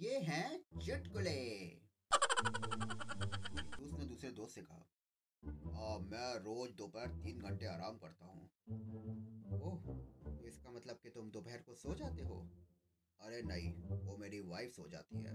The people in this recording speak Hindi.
ये हैं चुटकुले। उसने दूसरे दोस्त से कहा आ, मैं रोज दोपहर तीन घंटे आराम करता हूँ। ओह तो इसका मतलब कि तुम दोपहर को सो जाते हो? अरे नहीं वो मेरी वाइफ सो जाती है।